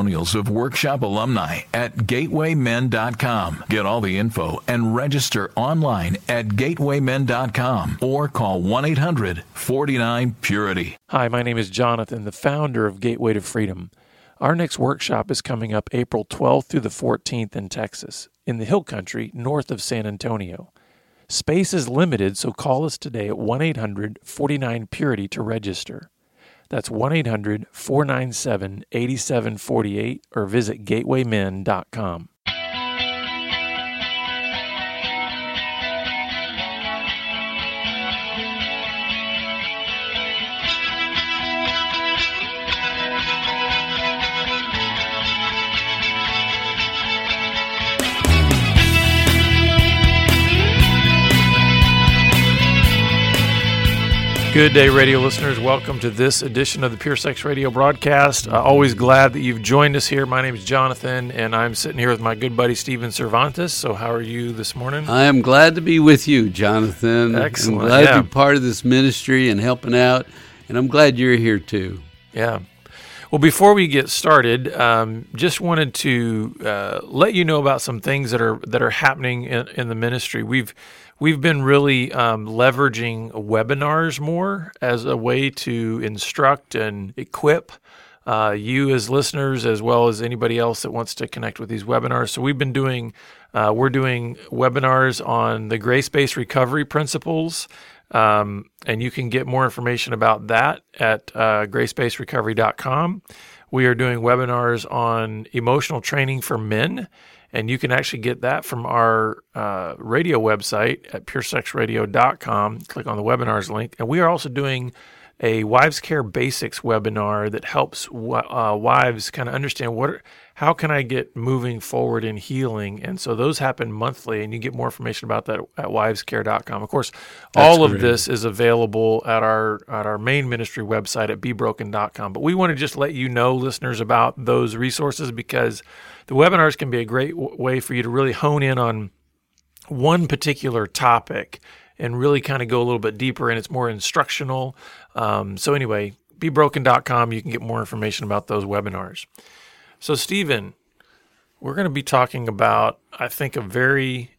testimonials of workshop alumni at gatewaymen.com. Get all the info and register online at gatewaymen.com or call 1 800 49 Purity. Hi, my name is Jonathan, the founder of Gateway to Freedom. Our next workshop is coming up April 12th through the 14th in Texas, in the Hill Country north of San Antonio. Space is limited, so call us today at 1 800 49 Purity to register. That's 1 800 497 8748 or visit gatewaymen.com. Good day, radio listeners. Welcome to this edition of the Pure Sex Radio broadcast. Uh, always glad that you've joined us here. My name is Jonathan, and I'm sitting here with my good buddy Steven Cervantes. So, how are you this morning? I am glad to be with you, Jonathan. Excellent. I'm glad yeah. to be part of this ministry and helping out, and I'm glad you're here too. Yeah. Well, before we get started, um, just wanted to uh, let you know about some things that are that are happening in, in the ministry. We've we've been really um, leveraging webinars more as a way to instruct and equip uh, you as listeners, as well as anybody else that wants to connect with these webinars. So we've been doing uh, we're doing webinars on the grace-based recovery principles. Um, and you can get more information about that at uh, gracebasedrecovery.com. We are doing webinars on emotional training for men, and you can actually get that from our uh, radio website at puresexradio.com. Click on the webinars link. And we are also doing a wives care basics webinar that helps uh, wives kind of understand what are, how can I get moving forward in healing? And so those happen monthly, and you get more information about that at wivescare.com. Of course, all That's of great. this is available at our at our main ministry website at bebroken.com. But we want to just let you know, listeners, about those resources because the webinars can be a great w- way for you to really hone in on one particular topic and really kind of go a little bit deeper, and it's more instructional. Um, so anyway, bebroken.com, you can get more information about those webinars. So, Stephen, we're going to be talking about, I think, a very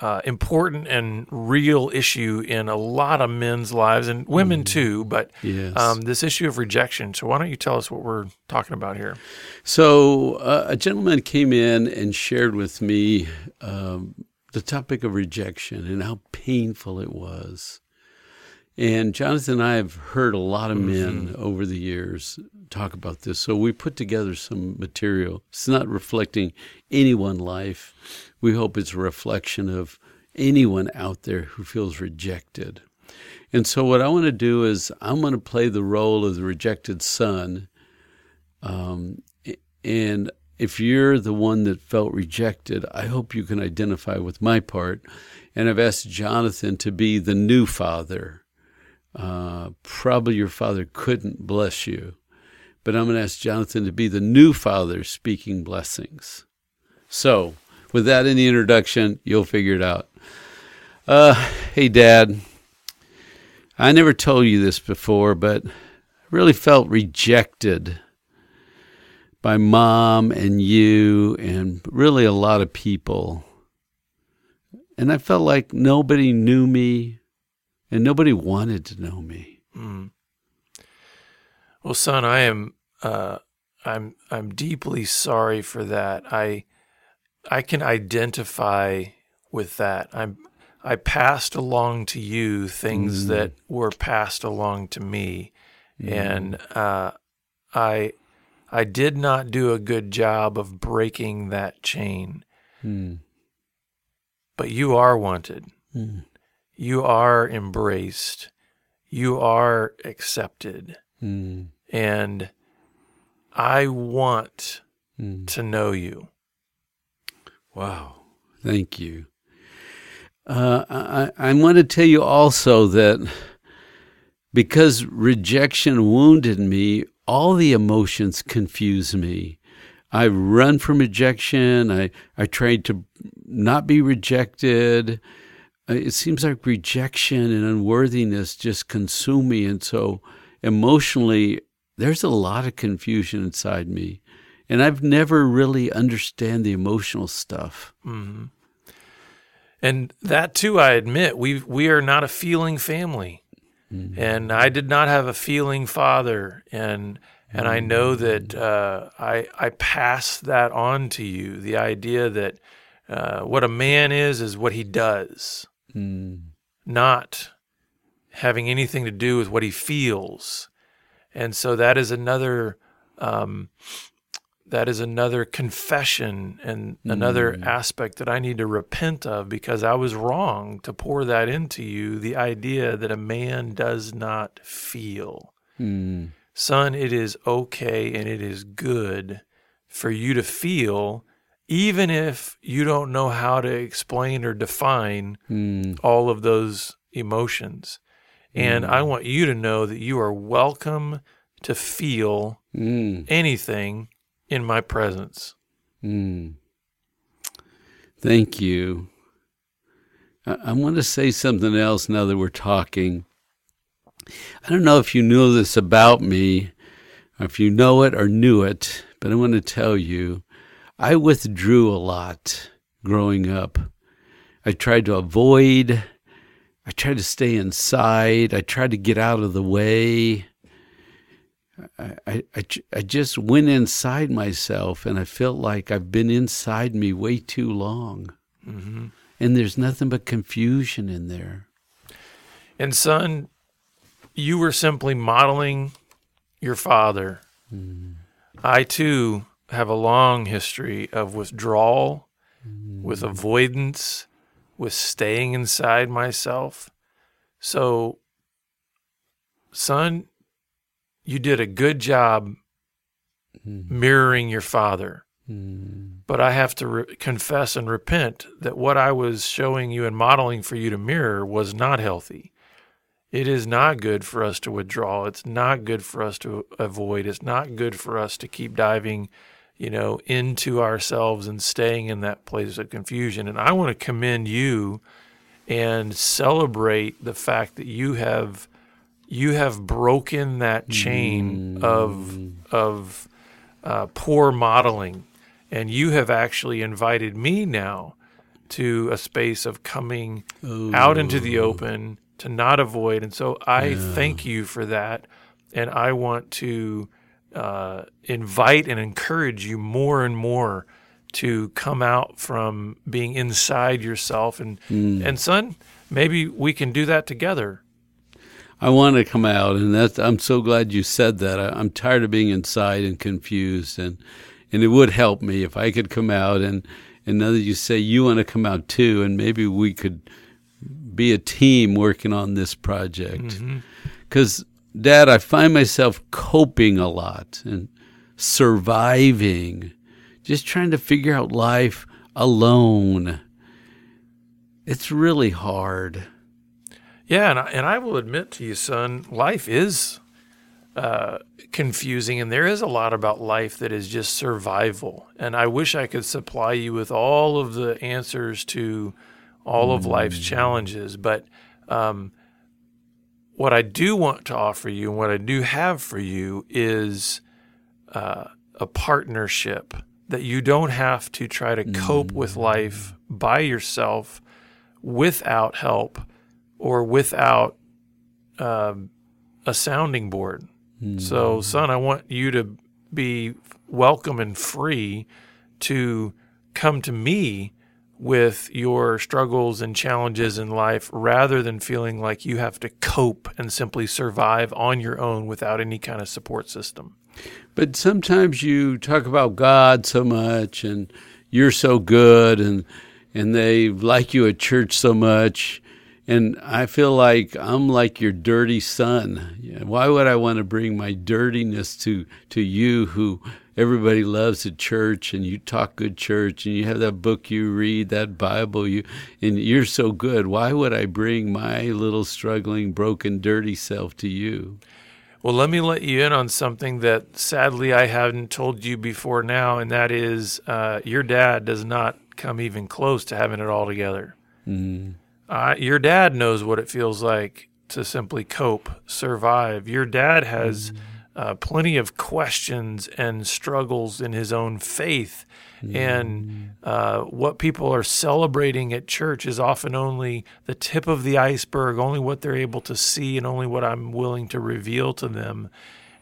uh, important and real issue in a lot of men's lives and women too, but Yes. um, this issue of rejection. So, why don't you tell us what we're talking about here? So, uh, a gentleman came in and shared with me um, the topic of rejection and how painful it was. And Jonathan and I have heard a lot of men over the years talk about this. So we put together some material. It's not reflecting any one life. We hope it's a reflection of anyone out there who feels rejected. And so what I want to do is I'm going to play the role of the rejected son. Um, and if you're the one that felt rejected, I hope you can identify with my part. And I've asked Jonathan to be the new father. Uh, probably your father couldn't bless you, but I'm going to ask Jonathan to be the new father speaking blessings. So, with that in the introduction, you'll figure it out. Uh, hey, Dad. I never told you this before, but I really felt rejected by mom and you and really a lot of people. And I felt like nobody knew me and nobody wanted to know me. Mm. Well, son, I am uh, I'm I'm deeply sorry for that. I I can identify with that. I'm I passed along to you things Mm. that were passed along to me, and uh, I I did not do a good job of breaking that chain. Mm. But you are wanted. You are embraced. You are accepted. Mm. And I want mm. to know you. Wow. Thank you. Uh, I, I want to tell you also that because rejection wounded me, all the emotions confuse me. I run from rejection. I, I tried to not be rejected. Uh, it seems like rejection and unworthiness just consume me. And so emotionally, there's a lot of confusion inside me. And I've never really understand the emotional stuff. Mm-hmm. And that too, I admit, we we are not a feeling family, mm-hmm. and I did not have a feeling father, and and I know that uh, I I pass that on to you. The idea that uh, what a man is is what he does, mm. not having anything to do with what he feels, and so that is another. Um, that is another confession and another mm. aspect that I need to repent of because I was wrong to pour that into you the idea that a man does not feel. Mm. Son, it is okay and it is good for you to feel, even if you don't know how to explain or define mm. all of those emotions. And I mm. want you to know that you are welcome to feel mm. anything in my presence. Mm. Thank you. I, I want to say something else now that we're talking. I don't know if you know this about me, or if you know it or knew it, but I want to tell you I withdrew a lot growing up. I tried to avoid, I tried to stay inside, I tried to get out of the way. I, I, I just went inside myself and I felt like I've been inside me way too long. Mm-hmm. And there's nothing but confusion in there. And, son, you were simply modeling your father. Mm. I, too, have a long history of withdrawal, mm. with avoidance, with staying inside myself. So, son, you did a good job mm. mirroring your father. Mm. But I have to re- confess and repent that what I was showing you and modeling for you to mirror was not healthy. It is not good for us to withdraw. It's not good for us to avoid. It's not good for us to keep diving, you know, into ourselves and staying in that place of confusion. And I want to commend you and celebrate the fact that you have you have broken that chain mm. of of uh, poor modeling, and you have actually invited me now to a space of coming Ooh. out into the open to not avoid. And so I yeah. thank you for that, and I want to uh, invite and encourage you more and more to come out from being inside yourself and mm. and son maybe we can do that together I want to come out, and that I'm so glad you said that. I, am tired of being inside and confused, and and it would help me if I could come out. And and now that you say you want to come out too, and maybe we could be a team working on this project. Because, mm-hmm. Dad, I find myself coping a lot and surviving, just trying to figure out life alone. It's really hard. Yeah, and I, and I will admit to you, son, life is uh, confusing, and there is a lot about life that is just survival. And I wish I could supply you with all of the answers to all of life's mm. challenges, but um, what I do want to offer you, and what I do have for you, is uh, a partnership that you don't have to try to cope with mm. life by yourself without help or without um, a sounding board. Mm. So, son, I want you to be welcome and free to come to me with your struggles and challenges in life rather than feeling like you have to cope and simply survive on your own without any kind of support system. But sometimes you talk about God so much and you're so good and and they like you at church so much and I feel like I'm like your dirty son. Why would I want to bring my dirtiness to, to you who everybody loves at church and you talk good church and you have that book you read, that Bible you and you're so good. Why would I bring my little struggling, broken, dirty self to you? Well, let me let you in on something that sadly I hadn't told you before now, and that is uh, your dad does not come even close to having it all together. Mm. Uh, your dad knows what it feels like to simply cope, survive. Your dad has Mm. Uh, plenty of questions and struggles in his own faith. And uh, what people are celebrating at church is often only the tip of the iceberg, only what they're able to see, and only what I'm willing to reveal to them.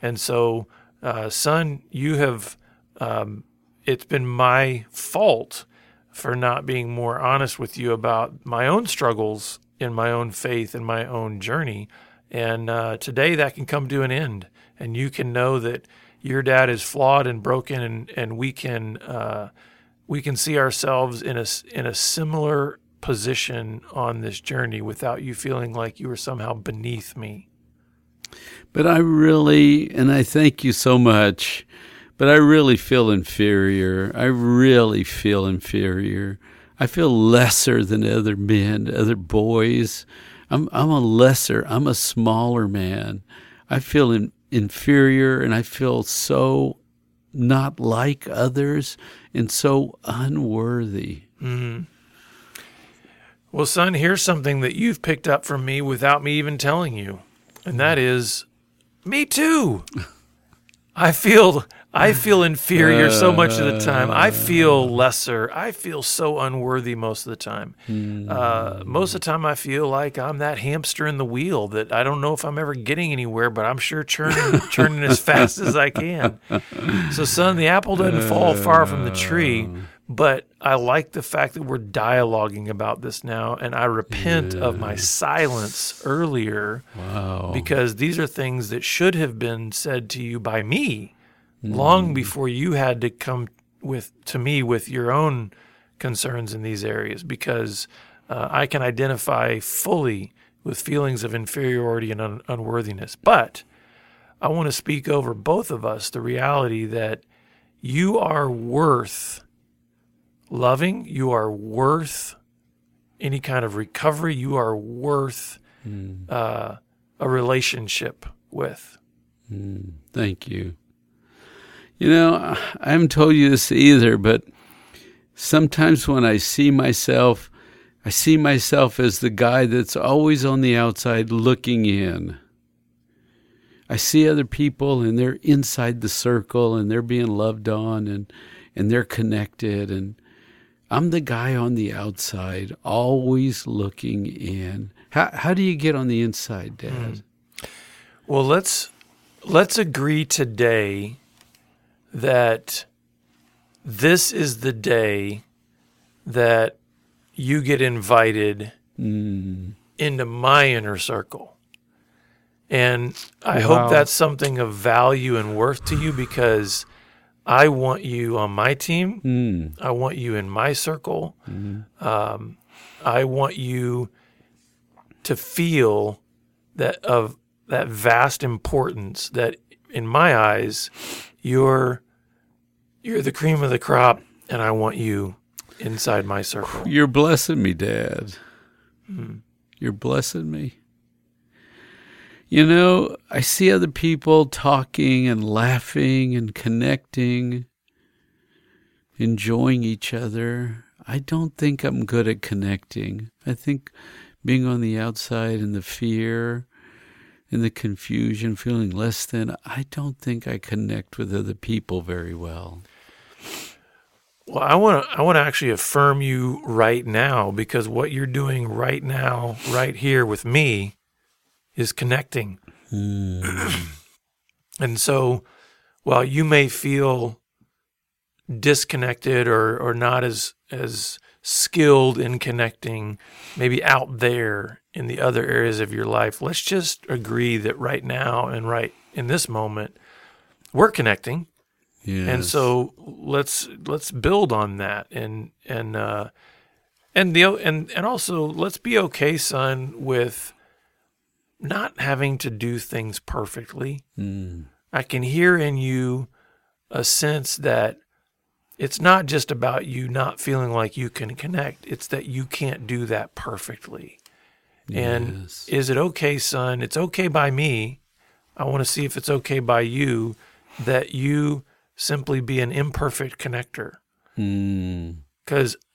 And so, uh, son, you have, um, it's been my fault for not being more honest with you about my own struggles in my own faith and my own journey. And uh, today that can come to an end, and you can know that your dad is flawed and broken, and and we can uh, we can see ourselves in a in a similar position on this journey without you feeling like you were somehow beneath me. But I really, and I thank you so much, but I really feel inferior. I really feel inferior. I feel lesser than other men, other boys. I'm, I'm a lesser, I'm a smaller man. I feel in, inferior and I feel so not like others and so unworthy. Mm-hmm. Well, son, here's something that you've picked up from me without me even telling you, and that mm. is, me too. I feel I feel inferior so much of the time. I feel lesser. I feel so unworthy most of the time. Uh, most of the time, I feel like I'm that hamster in the wheel that I don't know if I'm ever getting anywhere, but I'm sure churning churning as fast as I can. So, son, the apple doesn't fall far from the tree. But I like the fact that we're dialoguing about this now, and I repent of my silence earlier Wow. because these are things that should have been said to you by me long before you had to come with to me with your own concerns in these areas because uh, I can identify fully with feelings of inferiority and un- unworthiness. But I want to speak over both of us the reality that you are worth loving, you are worth any kind of recovery, you are worth uh, a relationship with. Thank you. You know, I haven't told you this either, but sometimes when I see myself, I see myself as the guy that's always on the outside looking in. I see other people and they're inside the circle and they're being loved on and, and they're connected. And I'm the guy on the outside, always looking in. How, how do you get on the inside, Dad? Hmm. Well, let's let's agree today that this is the day that you get invited hmm. into my inner circle. And I Wow. hope that's something of value and worth to you because I want you on my team. Mm. I want you in my circle. Um, I want you to feel that of that vast importance that in my eyes you're you're the cream of the crop and I want you inside my circle. You're blessing me, Dad. You're blessing me. You know, I see other people talking and laughing and connecting, enjoying each other. I don't think I'm good at connecting. I think being on the outside and the fear and the confusion, feeling less than, I don't think I connect with other people very well. Well, I want to I want to actually affirm you right now because what you're doing right now right here with me is connecting. and so while you may feel disconnected or or not as as skilled in connecting maybe out there in the other areas of your life, let's just agree that right now and right in this moment we're connecting Yes. and so let's let's build on that and and uh and the and and also let's be okay son with not having to do things perfectly Mm. i can hear in you a sense that it's not just about you not feeling like you can connect, it's that you can't do that perfectly. And is it okay, son? It's okay by me. I want to see if it's okay by you that you simply be an imperfect connector. Mm.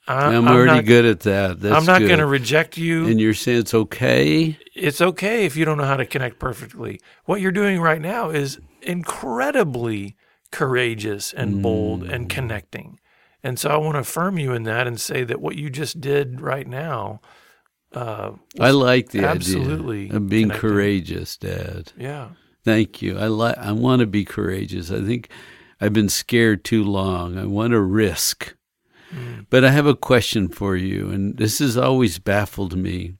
I'm, I'm, already not, good at that. That's I'm not going to reject you. And you're saying it's okay? it's okay if you don't know how to connect perfectly. What you're doing right now is incredibly courageous and bold and connecting. And so I want to affirm you in that and say that what you just did right now, uh, I like the absolutely idea of being courageous, Dad. yeah, Thank you. I like. I want to be courageous. I think I've been scared too long. I want to risk. But I have a question for you, and this has always baffled me.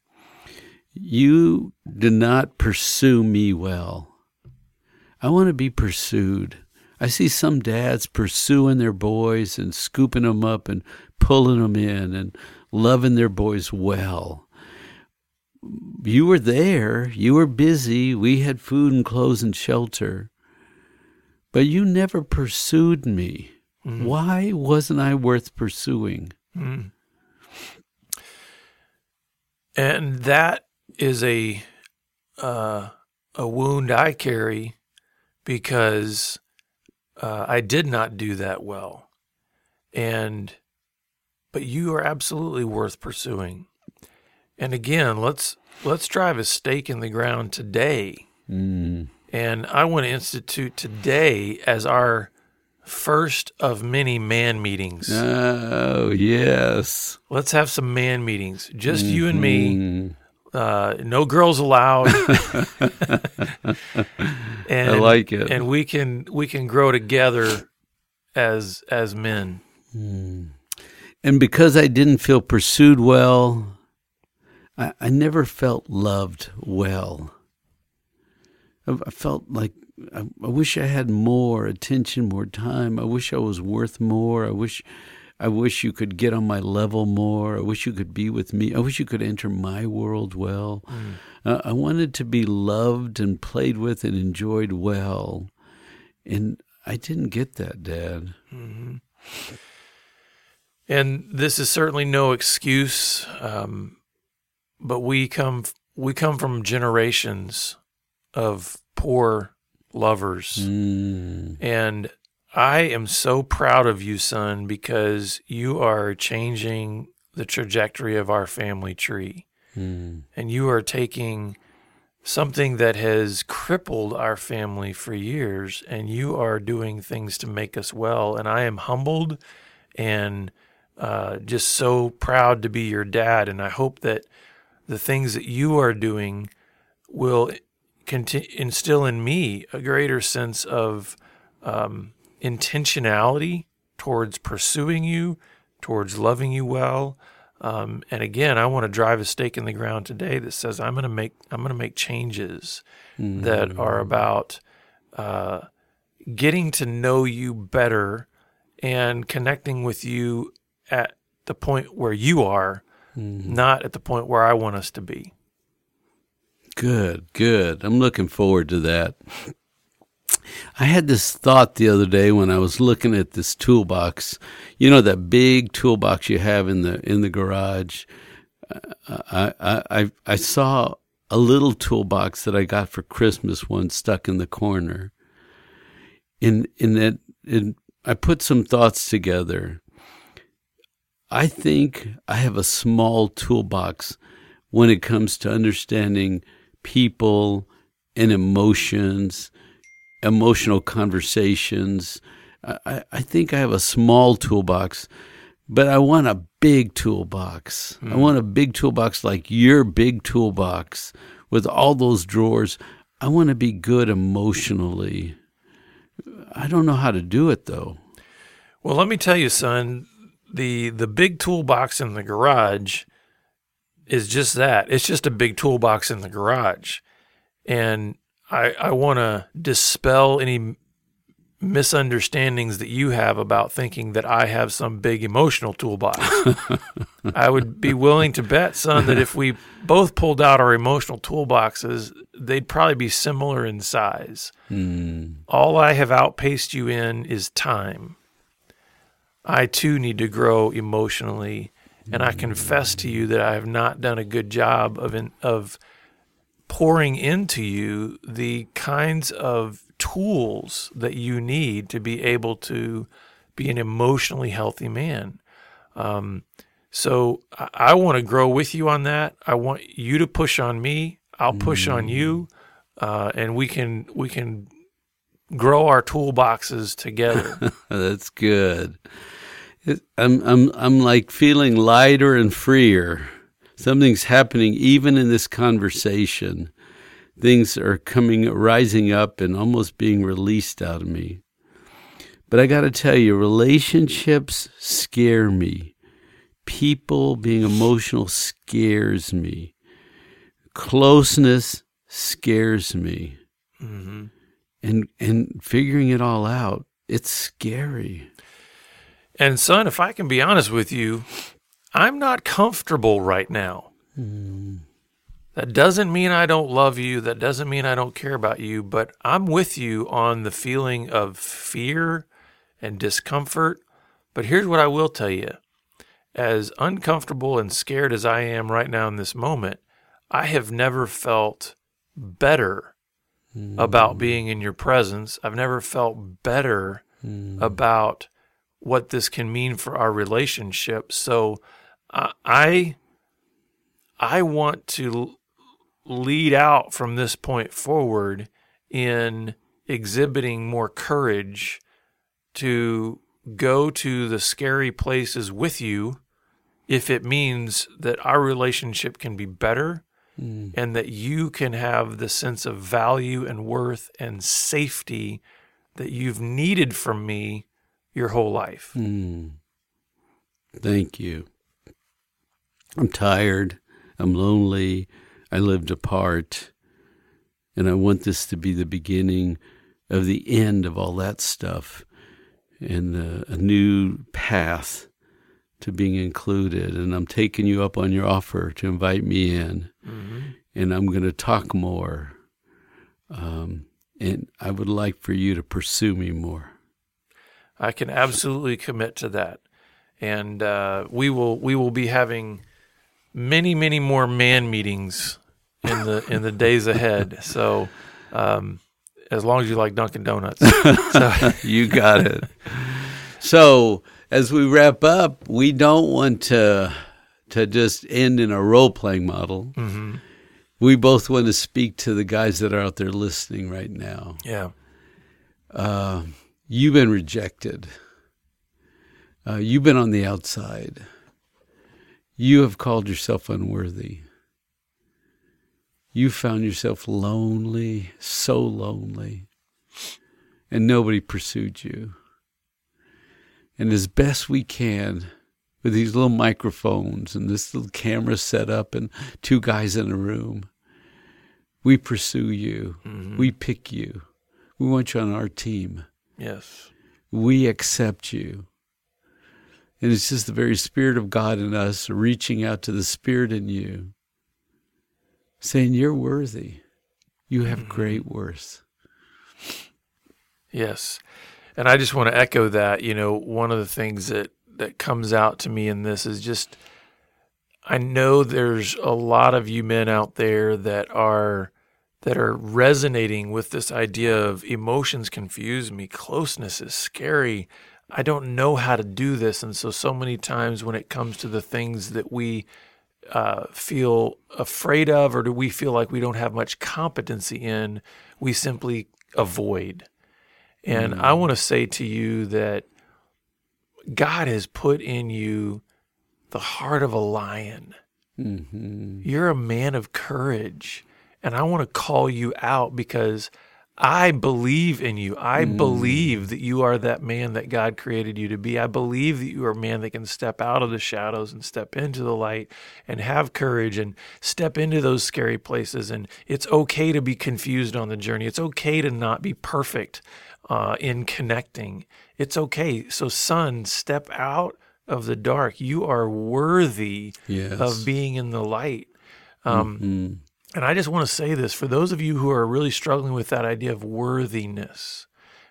You did not pursue me well. I want to be pursued. I see some dads pursuing their boys and scooping them up and pulling them in and loving their boys well you were there, you were busy, we had food and clothes and shelter, but you never pursued me. Why wasn't I worth pursuing? and that is a uh, a wound I carry because uh, I did not do that well, and but you are absolutely worth pursuing. And again, let's let's drive a stake in the ground today. Mm. And I want to institute today as our first of many man meetings. Oh, yes. Let's have some man meetings, just you and me. Mm. Uh, no girls allowed. and, I like it. And we can we can grow together as as men. And because I didn't feel pursued well, I, I never felt loved well. I, I felt like I, I wish I had more attention, more time. I wish I was worth more. I wish, I wish you could get on my level more. I wish you could be with me. I wish you could enter my world well. Uh, I wanted to be loved and played with and enjoyed well, and I didn't get that, Dad. And this is certainly no excuse, um, but we come we come from generations of poor lovers, Mm. and I am so proud of you, son, because you are changing the trajectory of our family tree, Mm. and you are taking something that has crippled our family for years, and you are doing things to make us well. And I am humbled and uh, just so proud to be your dad. And I hope that the things that you are doing will conti- instill in me a greater sense of um, intentionality towards pursuing you, towards loving you well. Um, and again, I want to drive a stake in the ground today that says I'm going to make I'm going to make changes that are about uh, getting to know you better and connecting with you at the point where you are, not at the point where I want us to be. Good, good. I'm looking forward to that. I had this thought the other day when I was looking at this toolbox. You know that big toolbox you have in the in the garage. Uh, I I I, I saw a little toolbox that I got for Christmas once stuck in the corner. In in that in, I put some thoughts together. I think I have a small toolbox when it comes to understanding people and emotions, emotional conversations. I, I think I have a small toolbox, but I want a big toolbox. I hmm. want a big toolbox like your big toolbox with all those drawers. I want to be good emotionally. I don't know how to do it though. Well, let me tell you, son, the the big toolbox in the garage is just that. It's just a big toolbox in the garage. And I I want to dispel any misunderstandings that you have about thinking that I have some big emotional toolbox. I would be willing to bet, son, that if we both pulled out our emotional toolboxes, they'd probably be similar in size. Mm. All I have outpaced you in is time. I too need to grow emotionally, and I confess to you that I have not done a good job of in, of pouring into you the kinds of tools that you need to be able to be an emotionally healthy man. Um, so I, I want to grow with you on that. I want you to push on me. I'll push on you, uh, and we can we can grow our toolboxes together. That's good. It, I'm I'm I'm like feeling lighter and freer. Something's happening even in this conversation. Things are coming rising up and almost being released out of me. But I got to tell you, relationships scare me. People being emotional scares me. Closeness scares me. hmm And and figuring it all out, it's scary. And son, if I can be honest with you, I'm not comfortable right now. That doesn't mean I don't love you. That doesn't mean I don't care about you, but I'm with you on the feeling of fear and discomfort. But here's what I will tell you as uncomfortable and scared as I am right now in this moment, I have never felt better about hmm. being in your presence. I've never felt better hmm. about what this can mean for our relationship. So uh, I I want to lead out from this point forward in exhibiting more courage to go to the scary places with you if it means that our relationship can be better and that you can have the sense of value and worth and safety that you've needed from me your whole life. Mm. Thank you. I'm tired. I'm lonely. I lived apart. And I want this to be the beginning of the end of all that stuff and uh, a new path to being included. And I'm taking you up on your offer to invite me in. And I'm going to talk more. Um, and I would like for you to pursue me more. I can absolutely commit to that, and uh, we will we will be having many many more man meetings in the in the days ahead. So, um, as long as you like Dunkin' Donuts, so, you got it. So as we wrap up, we don't want to to just end in a role playing model. hmm We both want to speak to the guys that are out there listening right now. yeah, Uh, you've been rejected. Uh, you've been on the outside. You have called yourself unworthy. You found yourself lonely, so lonely, and nobody pursued you. And as best we can, with these little microphones and this little camera set up and two guys in a room, we pursue you. We pick you. We want you on our team. Yes, We accept you. And it's just the very Spirit of God in us reaching out to the Spirit in you, saying, You're worthy. You have mm-hmm. great worth. yes. And I just want to echo that. You know, one of the things that that comes out to me in this is just I know there's a lot of you men out there that are that are resonating with this idea of emotions confuse me, closeness is scary. I don't know how to do this, and so so many times when it comes to the things that we uh, feel afraid of, or do we feel like we don't have much competency in, we simply avoid. And I want to say to you that God has put in you the heart of a lion. hmm You're a man of courage. And I want to call you out because I believe in you. I mm. believe that you are that man that God created you to be. I believe that you are a man that can step out of the shadows and step into the light and have courage and step into those scary places. And it's okay to be confused on the journey. It's okay to not be perfect uh, in connecting. It's okay. So, son, step out of the dark. You are worthy yes. of being in the light. Um, mm-hmm. And I just want to say this for those of you who are really struggling with that idea of worthiness,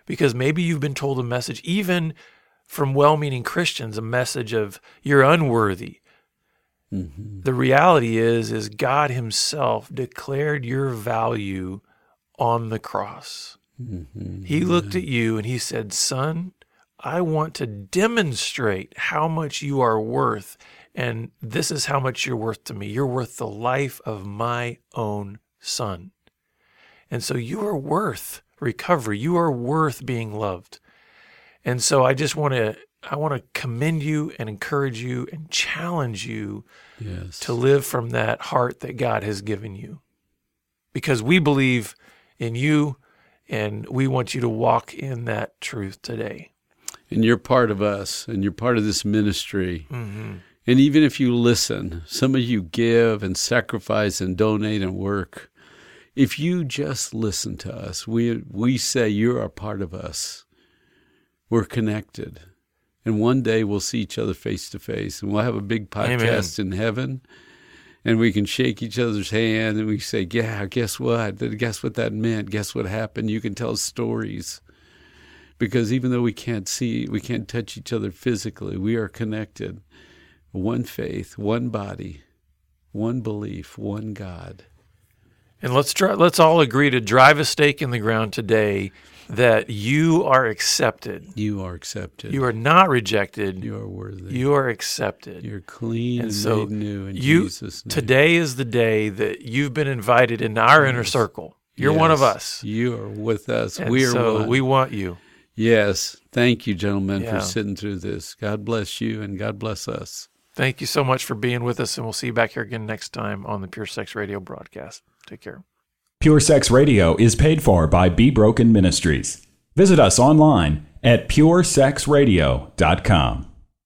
because maybe you've been told a message, even from well meaning Christians, a message of you're unworthy. Mm-hmm. The reality is, is God Himself declared your value on the cross. Mm-hmm. He looked at you and He said, Son, I want to demonstrate how much you are worth and this is how much you're worth to me. You're worth the life of my own son. And so you are worth recovery. You are worth being loved. And so I just want to I want to commend you and encourage you and challenge you yes. to live from that heart that God has given you. Because we believe in you and we want you to walk in that truth today. And you're part of us and you're part of this ministry. Mm-hmm. And even if you listen, some of you give and sacrifice and donate and work. If you just listen to us, we, we say you're a part of us. We're connected. And one day we'll see each other face to face and we'll have a big podcast Amen. in heaven and we can shake each other's hand and we say, Yeah, guess what? Guess what that meant? Guess what happened? You can tell stories. Because even though we can't see, we can't touch each other physically, we are connected one faith, one body, one belief, one God. And let's try, let's all agree to drive a stake in the ground today that you are accepted. You are accepted. You are not rejected. You are worthy. You are accepted. You're clean and, and so made new in you, Jesus' name. Today is the day that you've been invited into our yes. inner circle. You're yes. one of us. You are with us. And we are so one. We want you. Yes. Thank you, gentlemen, yeah. for sitting through this. God bless you and God bless us. Thank you so much for being with us, and we'll see you back here again next time on the Pure Sex Radio broadcast. Take care. Pure Sex Radio is paid for by Be Broken Ministries. Visit us online at puresexradio.com.